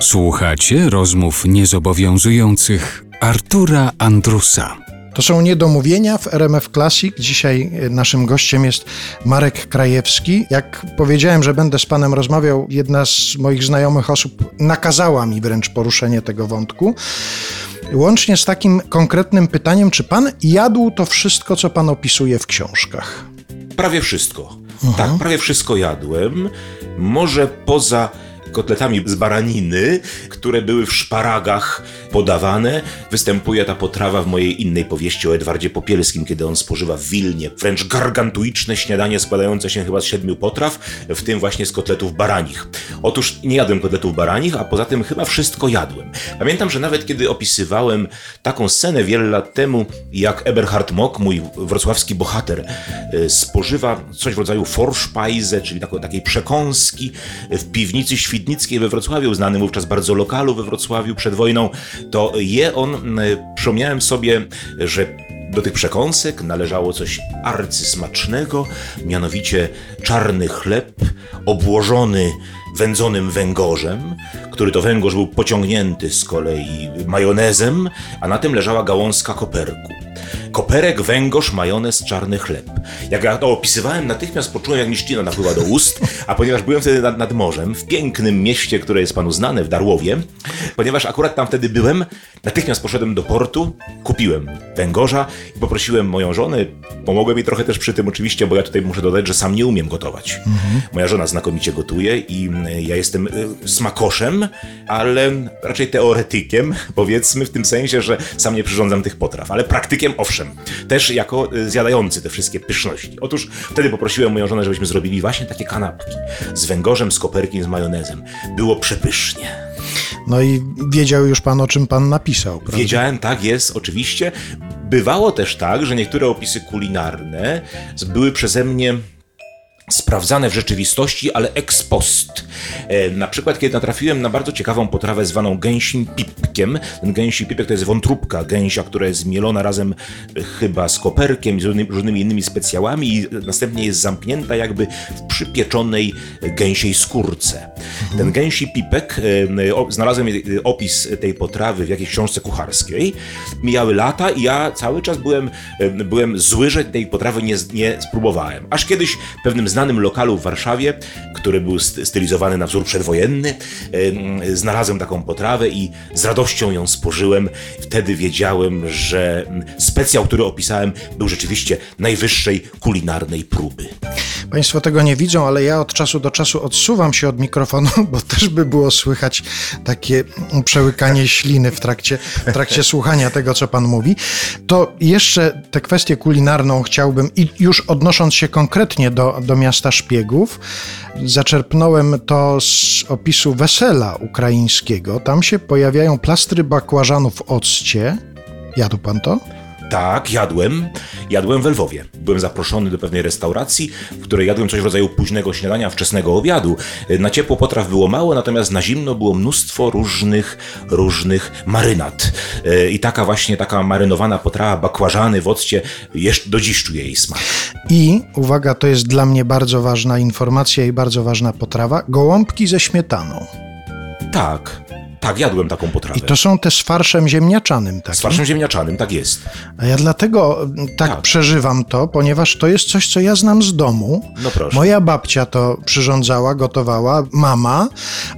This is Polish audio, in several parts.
Słuchacie rozmów niezobowiązujących Artura Andrusa. To są niedomówienia w RMF Classic. Dzisiaj e, naszym gościem jest Marek Krajewski. Jak powiedziałem, że będę z panem rozmawiał, jedna z moich znajomych osób nakazała mi wręcz poruszenie tego wątku. Łącznie z takim konkretnym pytaniem, czy pan jadł to wszystko, co pan opisuje w książkach? Prawie wszystko. Tak, prawie wszystko jadłem. Może poza kotletami z baraniny, które były w szparagach podawane. Występuje ta potrawa w mojej innej powieści o Edwardzie Popielskim, kiedy on spożywa w Wilnie wręcz gargantuiczne śniadanie składające się chyba z siedmiu potraw, w tym właśnie z kotletów baranich. Otóż nie jadłem kotletów baranich, a poza tym chyba wszystko jadłem. Pamiętam, że nawet kiedy opisywałem taką scenę wiele lat temu, jak Eberhard Mock, mój wrocławski bohater, y, spożywa coś w rodzaju Forschpeise, czyli takiej przekąski w piwnicy świetnej Świdnickiej we Wrocławiu, znanym wówczas bardzo lokalu we Wrocławiu przed wojną, to je on, przypomniałem sobie, że do tych przekąsek należało coś arcysmacznego, mianowicie czarny chleb obłożony wędzonym węgorzem, który to węgorz był pociągnięty z kolei majonezem, a na tym leżała gałązka koperku. Koperek, węgorz, majonez, czarny chleb. Jak ja to opisywałem, natychmiast poczułem, jak mi ślina napływa do ust, a ponieważ byłem wtedy nad, nad morzem, w pięknym mieście, które jest panu znane, w Darłowie, ponieważ akurat tam wtedy byłem, natychmiast poszedłem do portu, kupiłem węgorza i poprosiłem moją żonę, pomogłem jej trochę też przy tym oczywiście, bo ja tutaj muszę dodać, że sam nie umiem gotować. Mhm. Moja żona znakomicie gotuje i mm, ja jestem y, smakoszem, ale raczej teoretykiem, powiedzmy w tym sensie, że sam nie przyrządzam tych potraw, ale praktykiem owszem. Też jako y, zjadający te wszystkie pyszności. Otóż wtedy poprosiłem moją żonę, żebyśmy zrobili właśnie takie kanapki z węgorzem, z koperkiem, z majonezem. Było przepysznie. No i wiedział już pan, o czym pan napisał, prawda? Wiedziałem, tak jest, oczywiście. Bywało też tak, że niektóre opisy kulinarne były przeze mnie sprawdzane w rzeczywistości, ale ex post. E, na przykład, kiedy natrafiłem na bardzo ciekawą potrawę zwaną gęsim pipkiem. Ten gęsi pipek to jest wątróbka gęsia, która jest mielona razem e, chyba z koperkiem i z różnymi, różnymi innymi specjałami i następnie jest zamknięta jakby w przypieczonej gęsiej skórce. Mhm. Ten gęsi pipek, e, znalazłem opis tej potrawy w jakiejś książce kucharskiej. Mijały lata i ja cały czas byłem, byłem zły, że tej potrawy nie, nie spróbowałem. Aż kiedyś pewnym znanym znanym lokalu w Warszawie, który był stylizowany na wzór przedwojenny. Znalazłem taką potrawę i z radością ją spożyłem. Wtedy wiedziałem, że specjał, który opisałem, był rzeczywiście najwyższej kulinarnej próby. Państwo tego nie widzą, ale ja od czasu do czasu odsuwam się od mikrofonu, bo też by było słychać takie przełykanie śliny w trakcie, w trakcie słuchania tego, co Pan mówi. To jeszcze tę kwestię kulinarną chciałbym, i już odnosząc się konkretnie do, do miasta szpiegów, zaczerpnąłem to z opisu wesela ukraińskiego. Tam się pojawiają plastry bakłażanów occie. Jadł Pan to? Tak, jadłem. Jadłem w Lwowie. Byłem zaproszony do pewnej restauracji, w której jadłem coś w rodzaju późnego śniadania, wczesnego obiadu. Na ciepło potraw było mało, natomiast na zimno było mnóstwo różnych, różnych marynat. E, I taka właśnie, taka marynowana potrawa, bakłażany w occie, jeszcze do dziś czuję jej smak. I, uwaga, to jest dla mnie bardzo ważna informacja i bardzo ważna potrawa, gołąbki ze śmietaną. Tak, tak, jadłem taką potrawę. I to są te z farszem ziemniaczanym, tak? Z farszem ziemniaczanym, tak jest. A ja dlatego tak, tak, przeżywam to, ponieważ to jest coś, co ja znam z domu. No proszę. Moja babcia to przyrządzała, gotowała, mama,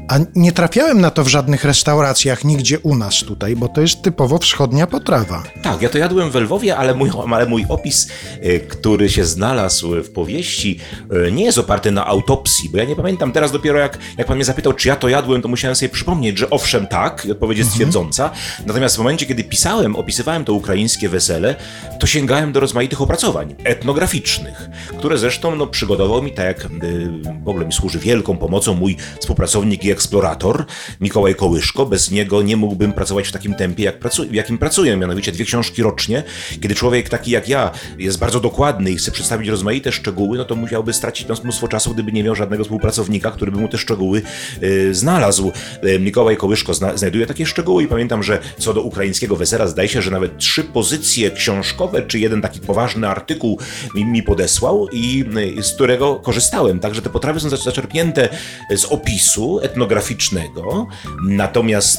a nie trafiałem na to w żadnych restauracjach, nigdzie u nas tutaj, bo to jest typowo wschodnia potrawa. Tak, ja to jadłem w Lwowie, ale mój, ale mój opis, e, który się znalazł w powieści, e, nie jest oparty na autopsji, bo ja nie pamiętam teraz dopiero jak, jak pan mnie zapytał, czy ja to jadłem, to musiałem sobie przypomnieć, że owszem, owszem tak, odpowiedź jest twierdząca, natomiast w momencie, kiedy pisałem, opisywałem to ukraińskie wesele, to sięgałem do rozmaitych opracowań etnograficznych, które zresztą no, przygotował mi, tak jak y, w ogóle mi służy wielką pomocą mój współpracownik i eksplorator Mikołaj Kołyszko. Bez niego nie mógłbym pracować w takim tempie, jak pracu w jakim pracuję, mianowicie dwie książki rocznie. Kiedy człowiek taki jak ja jest bardzo dokładny i chce przedstawić rozmaite szczegóły, no to musiałby stracić mnóstwo czasu, gdyby nie miał żadnego współpracownika, który by mu te szczegóły y, znalazł. Y, Mikołaj Kołyszko ciężko zna znajduję takie szczegóły i pamiętam, że co do ukraińskiego wesela zdaje się, że nawet trzy pozycje książkowe, czy jeden taki poważny artykuł mi, mi podesłał i y, z którego korzystałem. Także te potrawy są zaczerpnięte z opisu etnograficznego, natomiast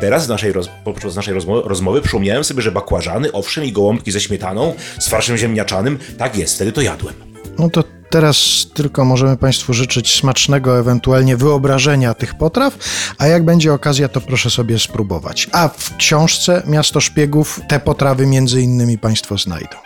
Teraz w naszej roz, naszej rozmowy przypomniałem sobie, że bakłażany, owszem, i gołąbki ze śmietaną, z farszem ziemniaczanym, tak jest, wtedy to jadłem. No to teraz tylko możemy Państwu życzyć smacznego, ewentualnie wyobrażenia tych potraw, a jak będzie okazja, to proszę sobie spróbować. A w książce Miasto Szpiegów te potrawy między innymi Państwo znajdą.